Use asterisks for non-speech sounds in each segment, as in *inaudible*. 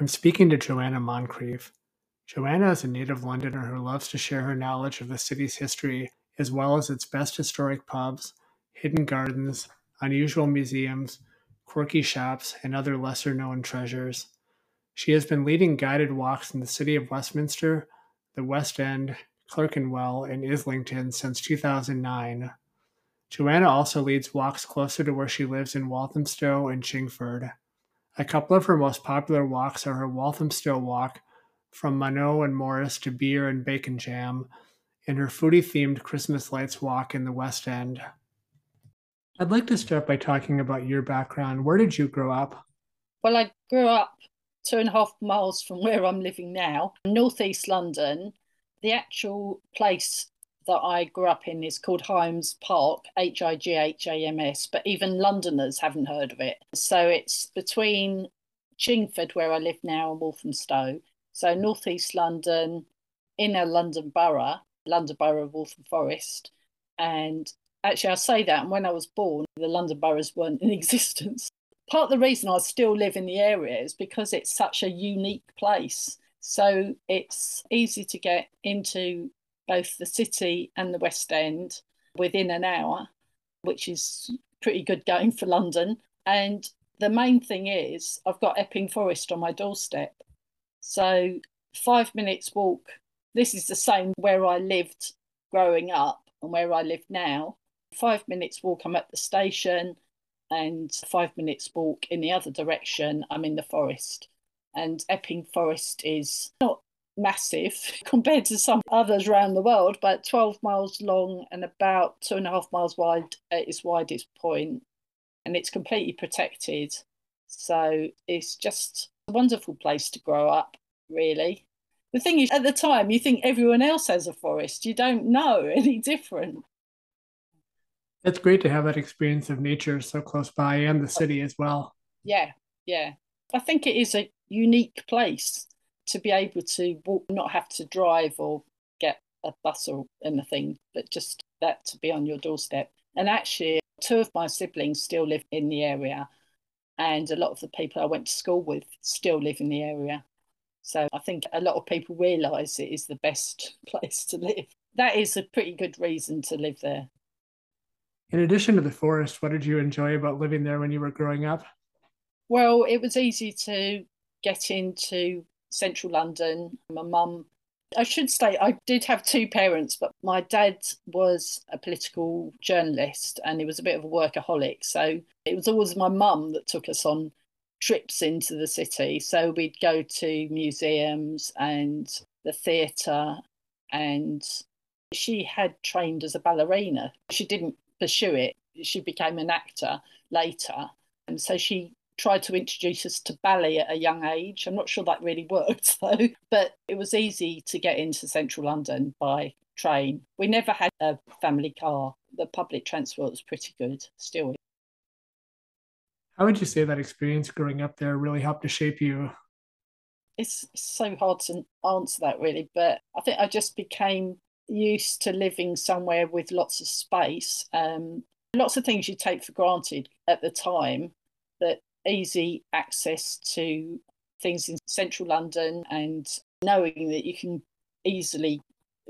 I'm speaking to Joanna Moncrieff. Joanna is a native Londoner who loves to share her knowledge of the city's history, as well as its best historic pubs, hidden gardens, unusual museums, quirky shops, and other lesser known treasures. She has been leading guided walks in the city of Westminster, the West End, Clerkenwell, and Islington since 2009. Joanna also leads walks closer to where she lives in Walthamstow and Chingford. A couple of her most popular walks are her Walthamstow walk from Monoux and Morris to beer and bacon jam, and her foodie themed Christmas lights walk in the West End. I'd like to start by talking about your background. Where did you grow up? Well, I grew up two and a half miles from where I'm living now, northeast London. The actual place that I grew up in is called Highams Park, H I G H A M S, but even Londoners haven't heard of it. So it's between Chingford, where I live now, and Walthamstow. So northeast London, inner London Borough, London Borough of Waltham Forest. And actually, I say that, and when I was born, the London boroughs weren't *laughs* in existence. Part of the reason I still live in the area is because it's such a unique place. So it's easy to get into both the city and the West End within an hour, which is pretty good going for London. And the main thing is, I've got Epping Forest on my doorstep. So, five minutes walk. This is the same where I lived growing up and where I live now. Five minutes walk, I'm at the station, and five minutes walk in the other direction, I'm in the forest. And Epping Forest is not massive *laughs* compared to some others around the world, but 12 miles long and about two and a half miles wide at its widest point, and it's completely protected. So it's just a wonderful place to grow up, really. The thing is, at the time, you think everyone else has a forest. You don't know *laughs* any different. It's great to have that experience of nature so close by and the city as well. Yeah, yeah. I think it is a unique place to be able to walk, not have to drive or get a bus or anything, but just that to be on your doorstep. And actually, two of my siblings still live in the area, and a lot of the people I went to school with still live in the area. So I think a lot of people realise it is the best *laughs* place to live. That is a pretty good reason to live there. In addition to the forest, what did you enjoy about living there when you were growing up? Well, it was easy to get into central London. My mum, I should say, I did have two parents, but my dad was a political journalist and he was a bit of a workaholic. So it was always my mum that took us on trips into the city. So we'd go to museums and the theatre, and she had trained as a ballerina. She didn't pursue it, she became an actor later. And so she tried to introduce us to ballet at a young age. I'm not sure that really worked *laughs* though, but it was easy to get into central London by train. We never had a family car. The public transport was pretty good still. How would you say that experience growing up there really helped to shape you? It's so hard to answer that really, but I think I just became used to living somewhere with lots of space. Um, lots of things you take for granted at the time that easy access to things in central London and knowing that you can easily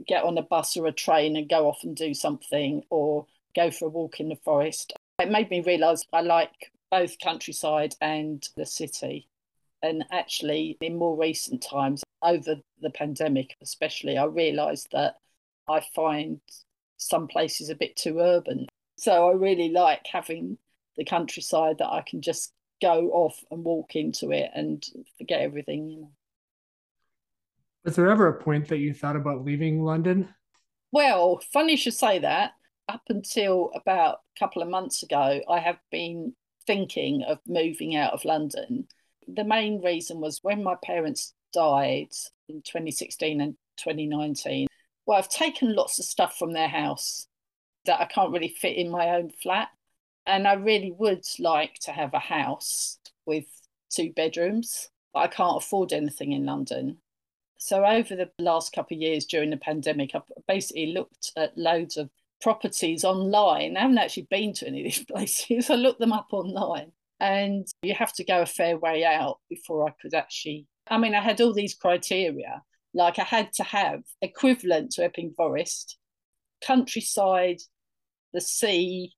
get on a bus or a train and go off and do something or go for a walk in the forest. It made me realise I like both countryside and the city. And actually, in more recent times, over the pandemic especially, I realised that I find some places a bit too urban. So I really like having the countryside that I can just go off and walk into it and forget everything. You know. Was there ever a point that you thought about leaving London? Well, funny you should say that. Up until about a couple of months ago, I have been thinking of moving out of London. The main reason was when my parents died in 2016 and 2019. Well, I've taken lots of stuff from their house that I can't really fit in my own flat. And I really would like to have a house with two bedrooms, but I can't afford anything in London. So, over the last couple of years during the pandemic, I've basically looked at loads of properties online. I haven't actually been to any of these *laughs* places. I looked them up online, and you have to go a fair way out before I could actually I mean, I had all these criteria. Like I had to have equivalent to Epping Forest, countryside, the sea,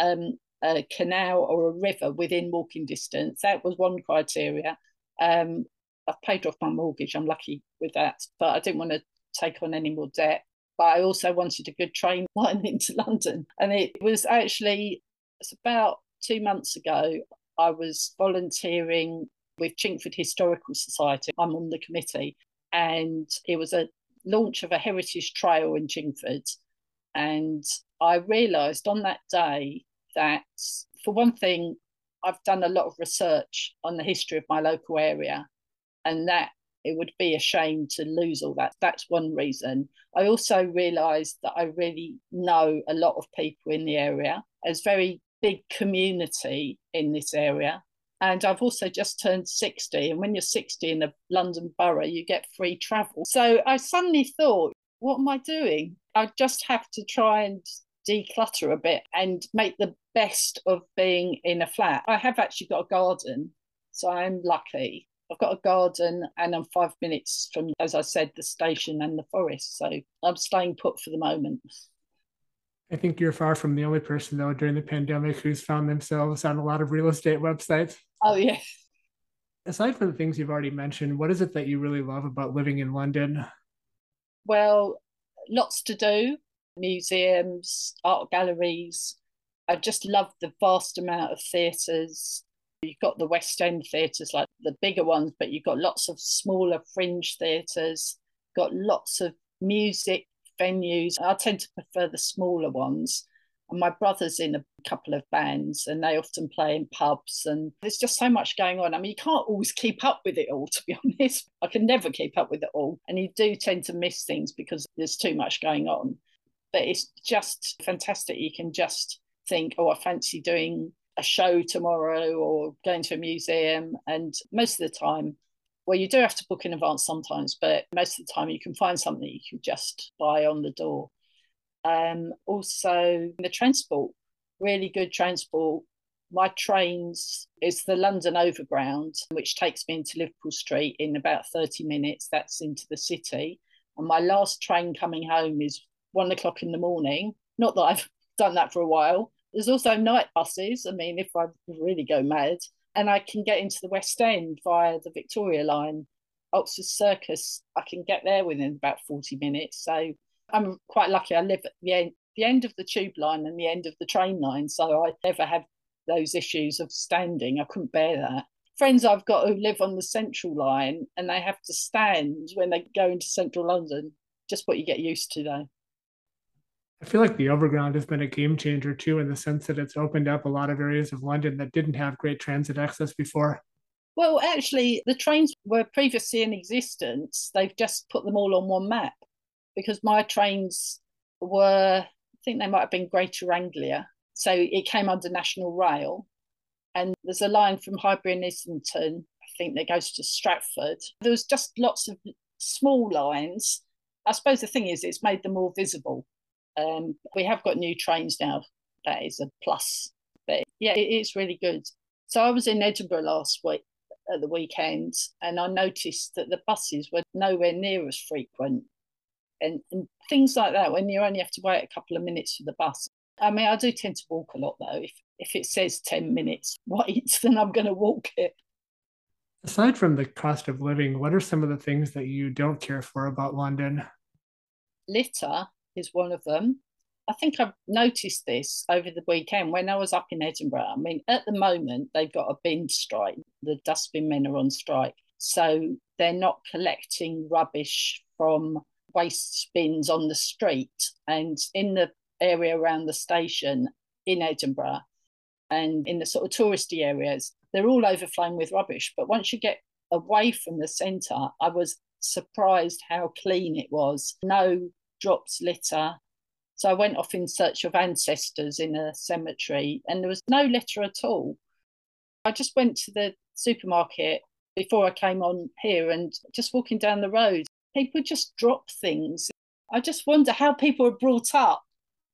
um, a canal or a river within walking distance. That was one criteria. Um, I've paid off my mortgage. I'm lucky with that, but I didn't want to take on any more debt. But I also wanted a good train *laughs* line into London, and it was actually it's about two months ago. I was volunteering with Chingford Historical Society. I'm on the committee, and it was a launch of a heritage trail in Chingford. And I realised on that day that, for one thing, I've done a lot of research on the history of my local area, and that it would be a shame to lose all that. That's one reason. I also realised that I really know a lot of people in the area. There's very big community in this area. And I've also just turned 60. And when you're 60 in a London borough, you get free travel. So I suddenly thought, what am I doing? I just have to try and declutter a bit and make the best of being in a flat. I have actually got a garden, so I'm lucky. I've got a garden and I'm five minutes from, as I said, the station and the forest. So I'm staying put for the moment. I think you're far from the only person, though, during the pandemic who's found themselves on a lot of real estate websites. Oh, yeah. Aside from the things you've already mentioned, what is it that you really love about living in London? Well, lots to do museums, art galleries. I just love the vast amount of theatres. You've got the West End theatres, like the bigger ones, but you've got lots of smaller fringe theatres, got lots of music venues. I tend to prefer the smaller ones. My brother's in a couple of bands and they often play in pubs. And there's just so much going on. I mean, you can't always keep up with it all, *laughs* to be honest. I can never keep up with it all. And you do tend to miss things because there's too much going on. But it's just fantastic. You can just think, oh, I fancy doing a show tomorrow or going to a museum. And most of the time, well, you do have to book in advance sometimes, but most of the time you can find something you can just buy on the door. Um, also, the transport, really good transport. My trains is the London Overground, which takes me into Liverpool Street in about 30 minutes. That's into the city. And my last train coming home is one o'clock in the morning. Not that I've *laughs* done that for a while. There's also night buses. I mean, if I really go mad, and I can get into the West End via the Victoria line. Oxford Circus, I can get there within about 40 minutes. So I'm quite lucky. I live at the end, the end of the tube line and the end of the train line. So I never have those issues of standing. I couldn't bear that. Friends I've got who live on the central line and they have to stand when they go into central London. Just what you get used to, though. I feel like the overground has been a game changer too, in the sense that it's opened up a lot of areas of London that didn't have great transit access before. Well, actually, the trains were previously in existence. They've just put them all on one map because my trains were, I think they might have been Greater Anglia. So it came under National Rail. And there's a line from Highbury and Islington, I think, that goes to Stratford. There was just lots of small lines. I suppose the thing is, it's made them more visible um, we have got new trains now. That is a plus. But yeah, it is really good. So I was in Edinburgh last week at the weekend, and I noticed that the buses were nowhere near as frequent, and, and things like that. When you only have to wait a couple of minutes for the bus. I mean, I do tend to walk a lot though. If if it says ten minutes wait, *laughs* then I'm going to walk it. Aside from the cost of living, what are some of the things that you don't care for about London? Litter is one of them. I think I've noticed this over the weekend when I was up in Edinburgh. I mean, at the moment, they've got a bin strike. The dustbin men are on strike. So they're not collecting rubbish from waste bins on the street. And in the area around the station in Edinburgh and in the sort of touristy areas, they're all overflowing with rubbish. But once you get away from the centre, I was surprised how clean it was. No dropped litter. So I went off in search of ancestors in a cemetery, and there was no litter at all. I just went to the supermarket before I came on here and just walking down the road, people just drop things. I just wonder how people are brought up.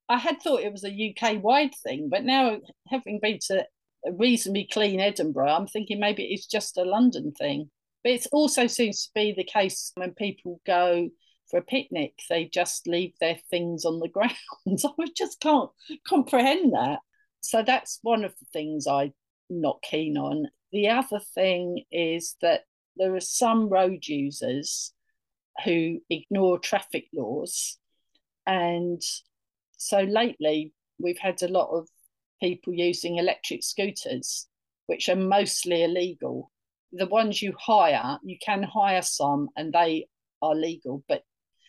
I had thought it was a UK wide thing, but now having been to a reasonably clean Edinburgh, I'm thinking maybe it's just a London thing. But it also seems to be the case when people go for a picnic, they just leave their things on the *laughs* ground. I just can't comprehend that. So that's one of the things I'm not keen on. The other thing is that there are some road users who ignore traffic laws. And so lately, we've had a lot of people using electric scooters, which are mostly illegal. The ones you hire, you can hire some and they are legal, but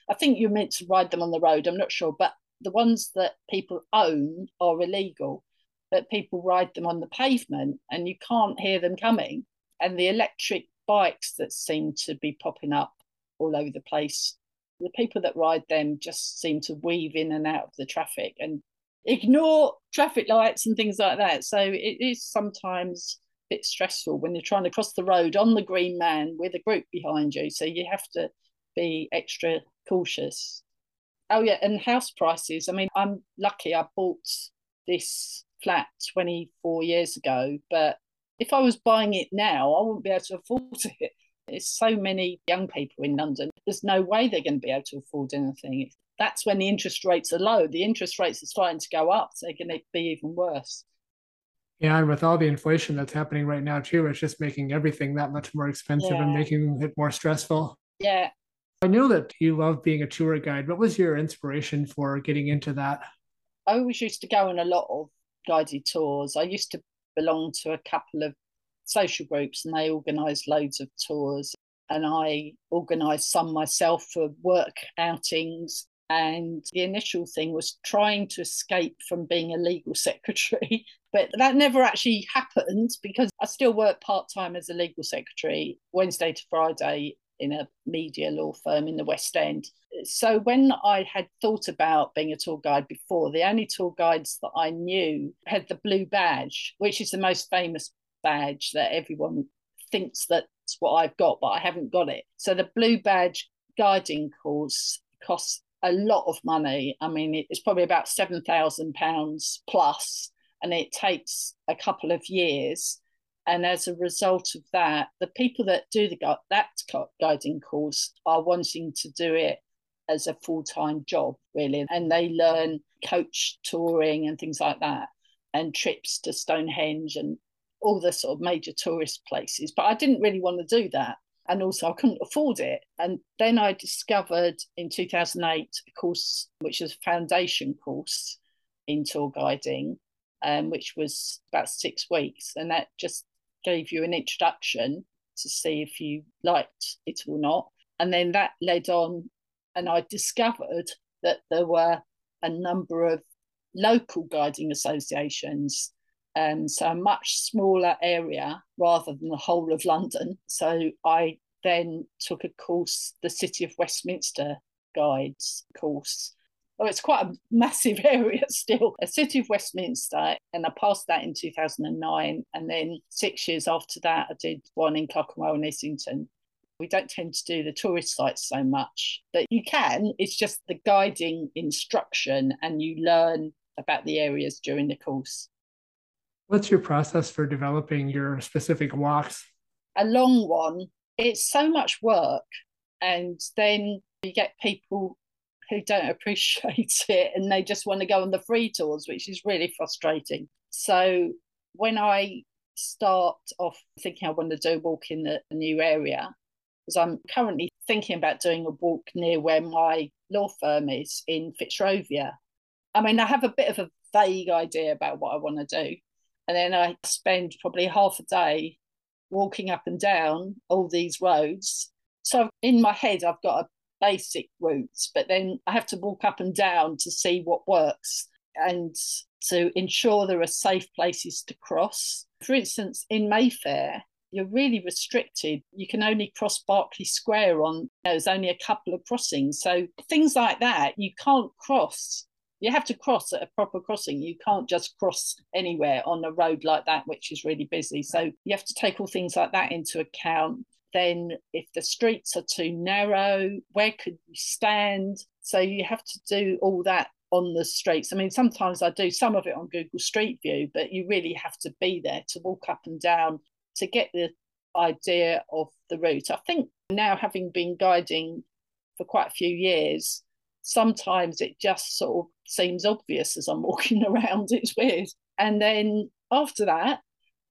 I think you're meant to ride them on the road. I'm not sure, but the ones that people own are illegal, but people ride them on the pavement and you can't hear them coming. And the electric bikes that seem to be popping up all over the place, the people that ride them just seem to weave in and out of the traffic and ignore traffic lights and things like that. So it is sometimes a bit stressful when you're trying to cross the road on the green man with a group behind you. So you have to be extra cautious. Oh yeah, and house prices. I mean, I'm lucky I bought this flat 24 years ago, but if I was buying it now, I wouldn't be able to afford *laughs* it. There's so many young people in London. There's no way they're going to be able to afford anything. That's when the interest rates are low. The interest rates are starting to go up. So they're going to be even worse. Yeah, and with all the inflation that's happening right now too, it's just making everything that much more expensive yeah. and making it more stressful. Yeah, I know that you love being a tour guide. What was your inspiration for getting into that? I always used to go on a lot of guided tours. I used to belong to a couple of social groups and they organised loads of tours. And I organised some myself for work outings. And the initial thing was trying to escape from being a legal *laughs* secretary. But that never actually happened because I still work part time as a legal secretary, Wednesday to Friday in a media law firm in the West End. So when I had thought about being a tour guide before, the only tour guides that I knew had the blue badge, which is the most famous badge that everyone thinks that's what I've got, but I haven't got it. So the blue badge guiding course costs a lot of money. I mean, it's probably about seven thousand pounds plus, and it takes a couple of years and as a result of that the people that do the that guiding course are wanting to do it as a full-time job really and they learn coach touring and things like that and trips to stonehenge and all the sort of major tourist places but i didn't really want to do that and also i couldn't afford it and then i discovered in 2008 a course which was a foundation course in tour guiding um, which was about six weeks and that just gave you an introduction to see if you liked it or not. And then that led on, and I discovered that there were a number of local guiding associations. Um, so a much smaller area rather than the whole of London. So I then took a course, the City of Westminster Guides course, Oh, it's quite a massive *laughs* area still. A city of Westminster, and I passed that in 2009. And then six years after that, I did one in Clerkenwell and Islington. We don't tend to do the tourist sites so much, but you can. It's just the guiding instruction, and you learn about the areas during the course. What's your process for developing your specific walks? A long one. It's so much work. And then you get people who don't *laughs* appreciate it and they just want to go on the free tours, which is really frustrating. So when I start off thinking I want to do a walk in the, a new area, because I'm currently thinking about doing a walk near where my law firm is in Fitzrovia. I mean, I have a bit of a vague idea about what I want to do. And then I spend probably half a day walking up and down all these roads. So in my head, I've got a basic routes, but then I have to walk up and down to see what works and to ensure there are safe places to cross. For instance, in Mayfair, you're really restricted. You can only cross Berkeley Square on, there's only a couple of crossings. So things like that, you can't cross. You have to cross at a proper crossing. You can't just cross anywhere on a road like that, which is really busy. So you have to take all things like that into account then if the streets are too narrow, where could you stand? So you have to do all that on the streets. I mean, sometimes I do some of it on Google Street View, but you really have to be there to walk up and down to get the idea of the route. I think now, having been guiding for quite a few years, sometimes it just sort of seems obvious as I'm *laughs* walking around. It's weird. And then after that,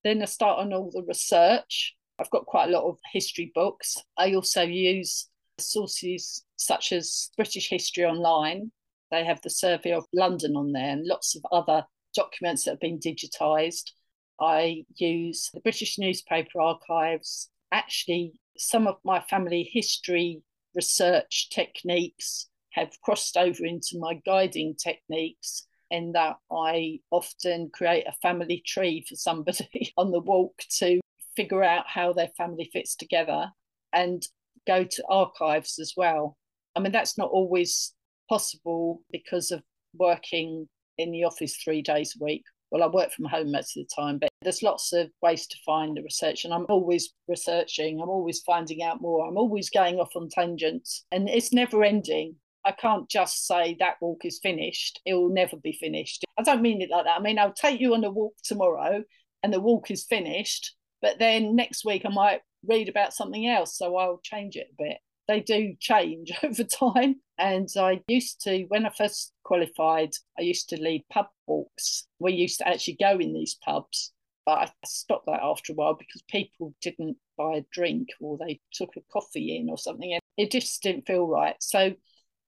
then I start on all the research. I've got quite a lot of history books. I also use sources such as British History Online. They have the Survey of London on there and lots of other documents that have been digitised. I use the British Newspaper Archives. Actually, some of my family history research techniques have crossed over into my guiding techniques in that I often create a family tree for somebody *laughs* on the walk to figure out how their family fits together and go to archives as well. I mean, that's not always possible because of working in the office three days a week. Well, I work from home most of the time, but there's lots of ways to find the research, and I'm always researching, I'm always finding out more, I'm always going off on tangents, and it's never ending. I can't just say that walk is finished. It will never be finished. I don't mean it like that. I mean, I'll take you on a walk tomorrow and the walk is finished, but then next week I might read about something else. So I'll change it a bit. They do change *laughs* over time. And I used to, when I first qualified, I used to lead pub walks. We used to actually go in these pubs, but I stopped that after a while because people didn't buy a drink or they took a coffee in or something. And it just didn't feel right. So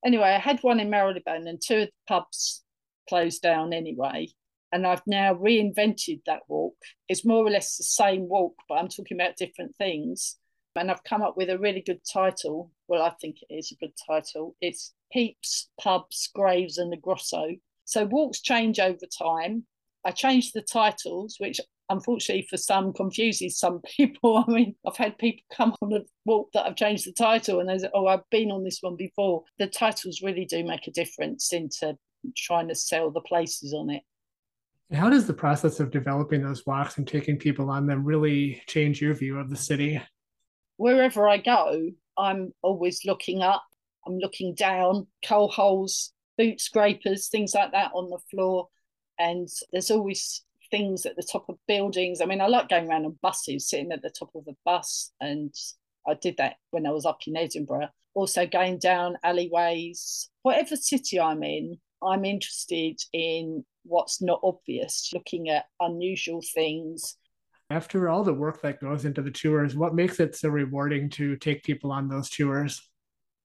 anyway, I had one in Marylebone and two of the pubs closed down anyway. And I've now reinvented that walk. It's more or less the same walk, but I'm talking about different things. And I've come up with a really good title. Well, I think it is a good title. It's Heaps, Pubs, Graves, and the Grosso. So walks change over time. I changed the titles, which unfortunately for some confuses some *laughs* people. I mean, I've had people come on a walk that I've changed the title and they say, oh, I've been on this one before. The titles really do make a difference into trying to sell the places on it. And how does the process of developing those walks and taking people on them really change your view of the city? Wherever I go, I'm always looking up, I'm looking down, coal holes, boot scrapers, things like that on the floor. And there's always things at the top of buildings. I mean, I like going around on buses, sitting at the top of a bus, and I did that when I was up in Edinburgh. Also, going down alleyways, whatever city I'm in, I'm interested in what's not obvious, looking at unusual things. After all the work that goes into the tours, what makes it so rewarding to take people on those tours?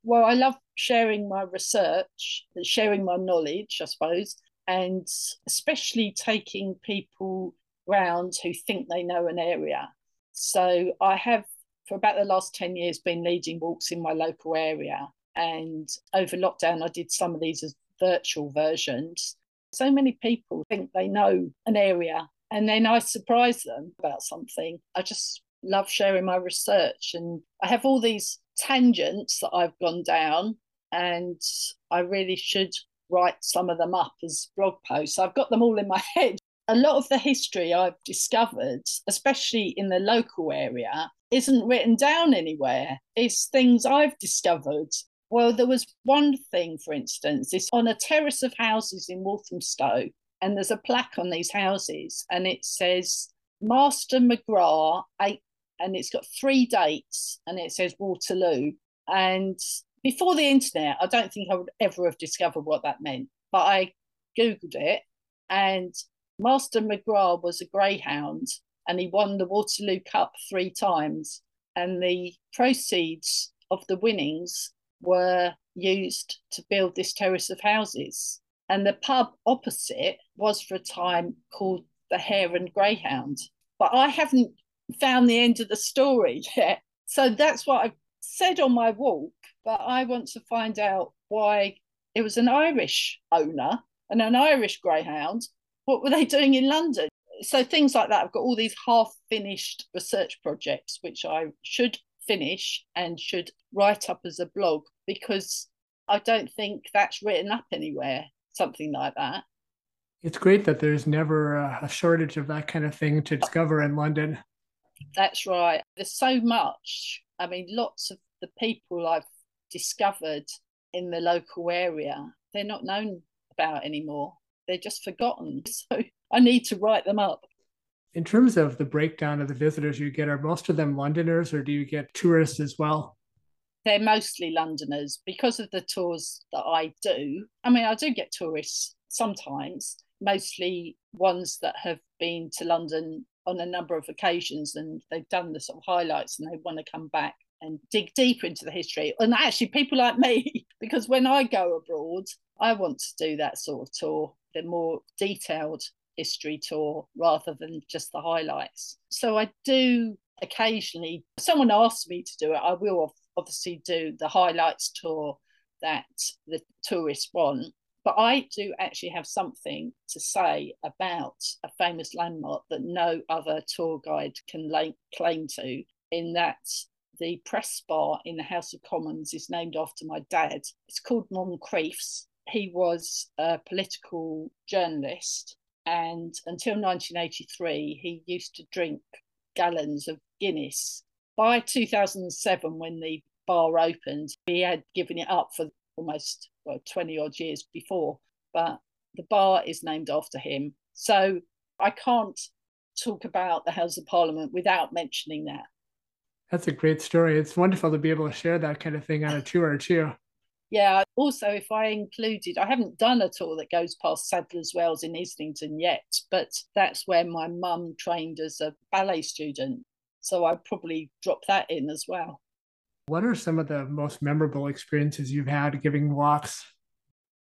Well, I love sharing my research, sharing my knowledge, I suppose, and especially taking people round who think they know an area. So I have, for about the last 10 years, been leading walks in my local area. And over lockdown, I did some of these as virtual versions. So many people think they know an area, and then I surprise them about something. I just love sharing my research, and I have all these tangents that I've gone down, and I really should write some of them up as blog posts. I've got them all in my *laughs* head. A lot of the history I've discovered, especially in the local area, isn't written down anywhere. It's things I've discovered. Well, there was one thing, for instance, it's on a terrace of houses in Walthamstow, and there's a plaque on these houses, and it says Master McGrath, eight, and it's got three dates, and it says Waterloo. And before the internet, I don't think I would ever have discovered what that meant. But I Googled it, and Master McGrath was a greyhound and he won the Waterloo Cup three times. And the proceeds of the winnings were used to build this terrace of houses. And the pub opposite was for a time called the Hare and Greyhound. But I haven't found the end of the story *laughs* yet. So that's what I've said on my walk but I want to find out why it was an Irish owner and an Irish greyhound. What were they doing in London? So things like that. I've got all these half finished research projects which I should finish and should write up as a blog because I don't think that's written up anywhere, something like that. It's great that there's never a shortage of that kind of thing to discover in London. That's right. There's so much. I mean, lots of the people I've discovered in the local area, they're not known about anymore. They're just forgotten. *laughs* So I need to write them up. In terms of the breakdown of the visitors you get, are most of them Londoners or do you get tourists as well? They're mostly Londoners because of the tours that I do. I mean, I do get tourists sometimes, mostly ones that have been to London on a number of occasions and they've done the sort of highlights and they want to come back and dig deeper into the history. And actually, people like me, *laughs* because when I go abroad, I want to do that sort of tour, the more detailed history tour rather than just the highlights. So I do occasionally, someone asks me to do it, I will obviously do the highlights tour that the tourists want. But I do actually have something to say about a famous landmark that no other tour guide can lay, claim to, in that the press bar in the House of Commons is named after my dad. It's called Moncrieff's. He was a political journalist, and until 1983, he used to drink gallons of Guinness. By 2007, when the bar opened, he had given it up for almost well, 20 odd years before, but the bar is named after him. So I can't talk about the House of Parliament without mentioning that. That's a great story. It's wonderful to be able to share that kind of thing on a tour too. Yeah. Also, if I included, I haven't done a tour that goes past Sadler's Wells in Islington yet, but that's where my mum trained as a ballet student. So I'd probably drop that in as well. What are some of the most memorable experiences you've had giving walks?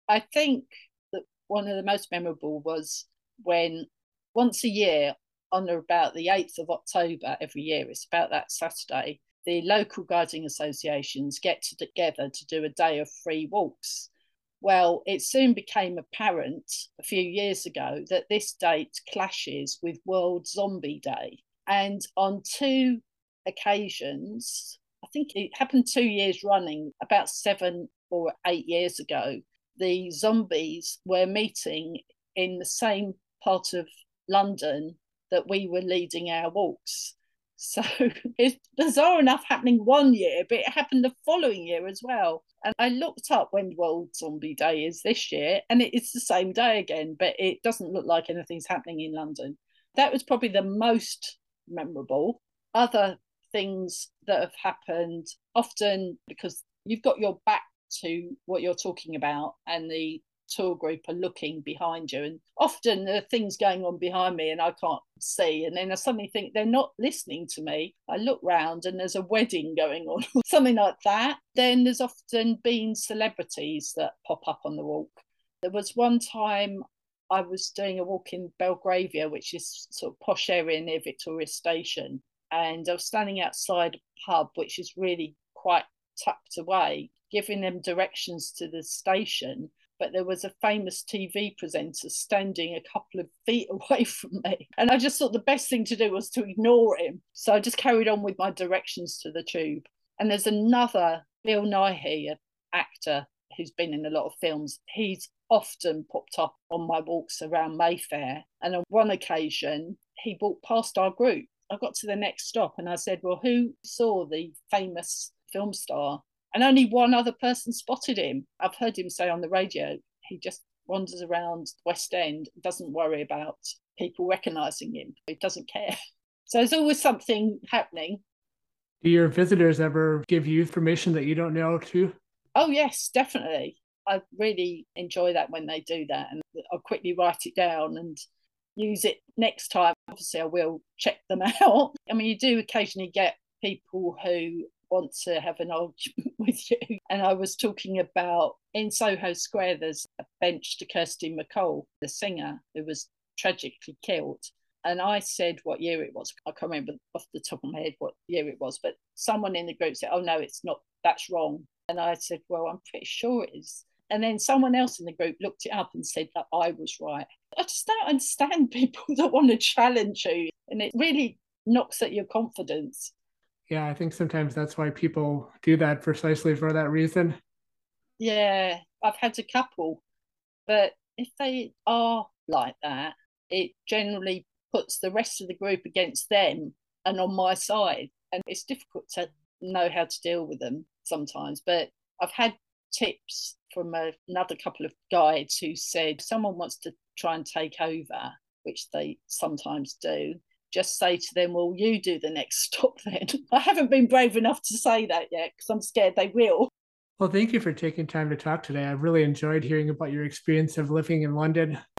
I think that one of the most memorable was when once a year on or about the 8th of October every year, it's about that Saturday, the local guiding associations get together to do a day of free walks. Well, it soon became apparent a few years ago that this date clashes with World Zombie Day. And on two occasions, I think it happened two years running, about seven or eight years ago, the zombies were meeting in the same part of London that we were leading our walks. So *laughs* it's bizarre enough happening one year, but it happened the following year as well. And I looked up when World Zombie Day is this year, and it is the same day again, but it doesn't look like anything's happening in London. That was probably the most memorable. Other things that have happened often because you've got your back to what you're talking about and the tour group are looking behind you. And often there are things going on behind me and I can't see. And then I suddenly think they're not listening to me. I look round and there's a wedding going on, *laughs* or something like that. Then there's often been celebrities that pop up on the walk. There was one time I was doing a walk in Belgravia, which is sort of posh area near Victoria Station. And I was standing outside a pub, which is really quite tucked away, giving them directions to the station but there was a famous TV presenter standing a couple of feet *laughs* away from me. And I just thought the best thing to do was to ignore him. So I just carried on with my directions to the tube. And there's another Bill Nighy, actor who's been in a lot of films. He's often popped up on my walks around Mayfair. And on one occasion, he walked past our group. I got to the next stop and I said, Well, who saw the famous film star? And only one other person spotted him. I've heard him say on the radio he just wanders around West End, doesn't worry about people recognizing him. He doesn't care. *laughs* So there's always something happening. Do your visitors ever give you information that you don't know too? Oh yes, definitely. I really enjoy that when they do that, and I'll quickly write it down and use it next time. Obviously, I will check them *laughs* out. I mean, you do occasionally get people who want to have an argument *laughs* with you. And I was talking about in Soho Square, there's a bench to Kirsty MacColl, the singer who was tragically killed. And I said what year it was. I can't remember off the top of my head what year it was, but someone in the group said, Oh, no, it's not, that's wrong. And I said, Well, I'm pretty sure it is. And then someone else in the group looked it up and said that I was right. I just don't understand *laughs* people that want to challenge you. And it really knocks at your confidence yeah, I think sometimes that's why people do that precisely for that reason. Yeah, I've had a couple, but if they are like that, it generally puts the rest of the group against them and on my side. And it's difficult to know how to deal with them sometimes. But I've had tips from a, another couple of guides who said someone wants to try and take over, which they sometimes do just say to them, Well, you do the next *laughs* stop then. I haven't been brave enough to say that yet because I'm scared they will. Well, thank you for taking time to talk today. I really enjoyed hearing about your experience of living in London.